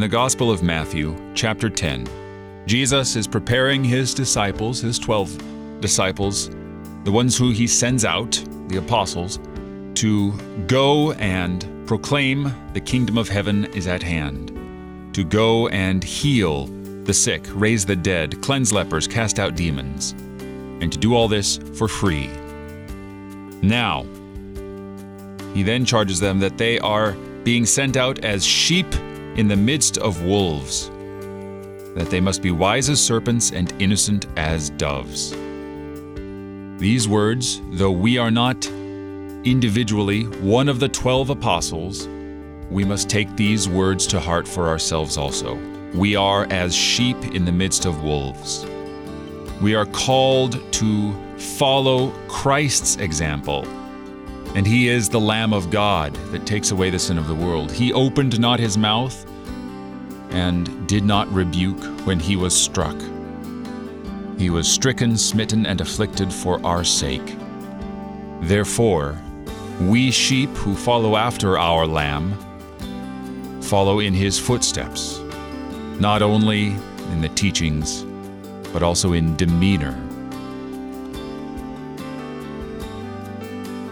the Gospel of Matthew, chapter 10, Jesus is preparing his disciples, his 12 disciples, the ones who he sends out, the apostles, to go and proclaim the kingdom of heaven is at hand, to go and heal the sick, raise the dead, cleanse lepers, cast out demons, and to do all this for free. Now, he then charges them that they are being sent out as sheep in the midst of wolves, that they must be wise as serpents and innocent as doves. These words, though we are not individually one of the twelve apostles, we must take these words to heart for ourselves also. We are as sheep in the midst of wolves. We are called to follow Christ's example. And he is the Lamb of God that takes away the sin of the world. He opened not his mouth and did not rebuke when he was struck. He was stricken, smitten, and afflicted for our sake. Therefore, we sheep who follow after our Lamb follow in his footsteps, not only in the teachings, but also in demeanor.